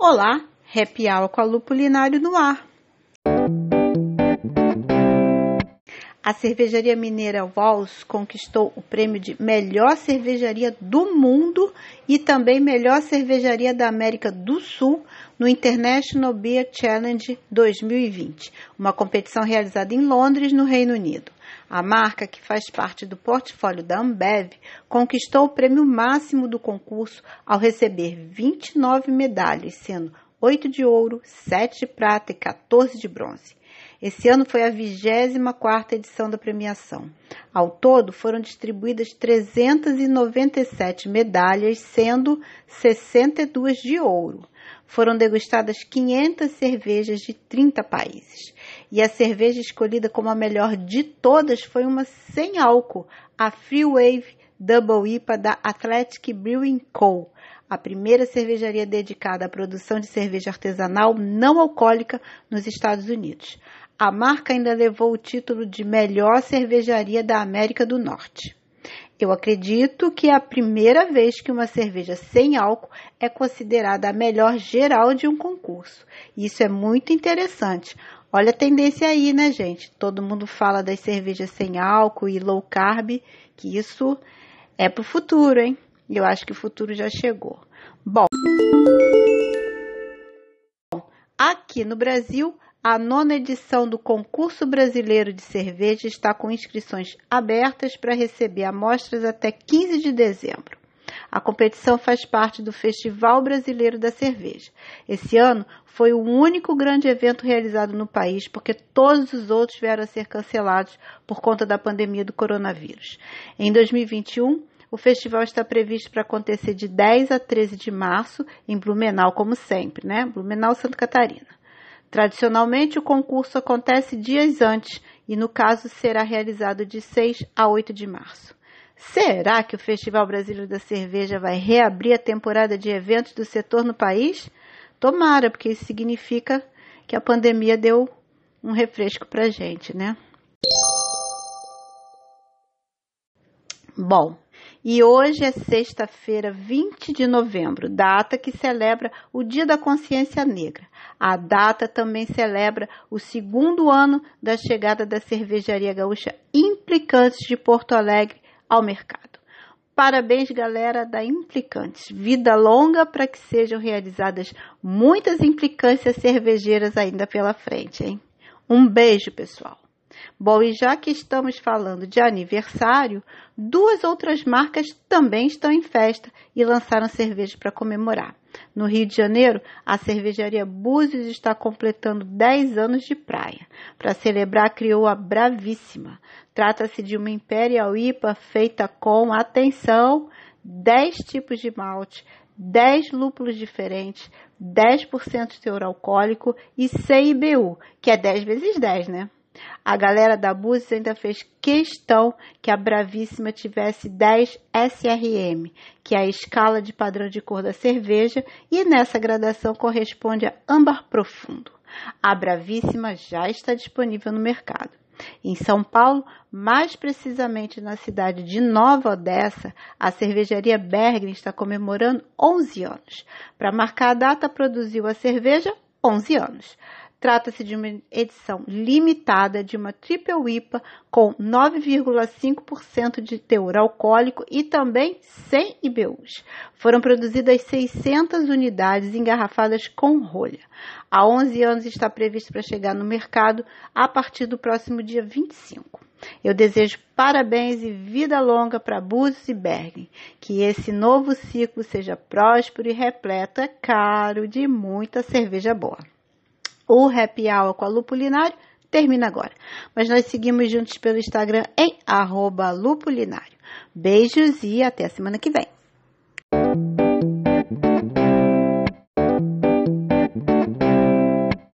Olá, Happy Hour com a Lupulinário no ar. A cervejaria mineira Walls conquistou o prêmio de melhor cervejaria do mundo e também melhor cervejaria da América do Sul no International Beer Challenge 2020, uma competição realizada em Londres, no Reino Unido. A marca, que faz parte do portfólio da Ambev, conquistou o prêmio máximo do concurso ao receber 29 medalhas, sendo 8 de ouro, 7 de prata e 14 de bronze. Esse ano foi a 24ª edição da premiação. Ao todo, foram distribuídas 397 medalhas, sendo 62 de ouro. Foram degustadas 500 cervejas de 30 países. E a cerveja escolhida como a melhor de todas foi uma sem álcool, a Free Wave Double IPA da Athletic Brewing Co., a primeira cervejaria dedicada à produção de cerveja artesanal não alcoólica nos Estados Unidos. A marca ainda levou o título de melhor cervejaria da América do Norte. Eu acredito que é a primeira vez que uma cerveja sem álcool é considerada a melhor geral de um concurso. Isso é muito interessante. Olha a tendência aí, né, gente? Todo mundo fala das cervejas sem álcool e low carb, que isso é para o futuro, hein? Eu acho que o futuro já chegou. Bom, aqui no Brasil, a nona edição do Concurso Brasileiro de Cerveja está com inscrições abertas para receber amostras até 15 de dezembro. A competição faz parte do Festival Brasileiro da Cerveja. Esse ano foi o único grande evento realizado no país, porque todos os outros vieram a ser cancelados por conta da pandemia do coronavírus. Em 2021, o festival está previsto para acontecer de 10 a 13 de março em Blumenau, como sempre, né? Blumenau, Santa Catarina. Tradicionalmente, o concurso acontece dias antes e, no caso, será realizado de 6 a 8 de março. Será que o Festival Brasileiro da Cerveja vai reabrir a temporada de eventos do setor no país? Tomara, porque isso significa que a pandemia deu um refresco para gente, né? Bom, e hoje é sexta-feira, 20 de novembro, data que celebra o Dia da Consciência Negra. A data também celebra o segundo ano da chegada da cervejaria gaúcha Implicantes de Porto Alegre ao mercado. Parabéns, galera da Implicantes. Vida longa para que sejam realizadas muitas implicâncias cervejeiras ainda pela frente, hein? Um beijo, pessoal. Bom, e já que estamos falando de aniversário, duas outras marcas também estão em festa e lançaram cerveja para comemorar. No Rio de Janeiro, a cervejaria Búzios está completando 10 anos de praia. Para celebrar, criou a Bravíssima. Trata-se de uma Imperial IPA feita com, atenção, 10 tipos de malte, 10 lúpulos diferentes, 10% de teor alcoólico e CIBU, que é 10 vezes 10, né? A galera da Búzios ainda fez questão que a Bravíssima tivesse 10 SRM, que é a escala de padrão de cor da cerveja, e nessa gradação corresponde a âmbar profundo. A Bravíssima já está disponível no mercado. Em São Paulo, mais precisamente na cidade de Nova Odessa, a cervejaria Bergen está comemorando 11 anos. Para marcar a data, produziu a cerveja 11 anos. Trata-se de uma edição limitada de uma Triple IPA com 9,5% de teor alcoólico e também sem IBUs. Foram produzidas 600 unidades engarrafadas com rolha. Há 11 anos está previsto para chegar no mercado a partir do próximo dia 25. Eu desejo parabéns e vida longa para Búzios e Bergen. Que esse novo ciclo seja próspero e repleto, é caro, de muita cerveja boa. O Happy Hour com a Lupulinário termina agora. Mas nós seguimos juntos pelo Instagram em arroba lupulinário. Beijos e até a semana que vem.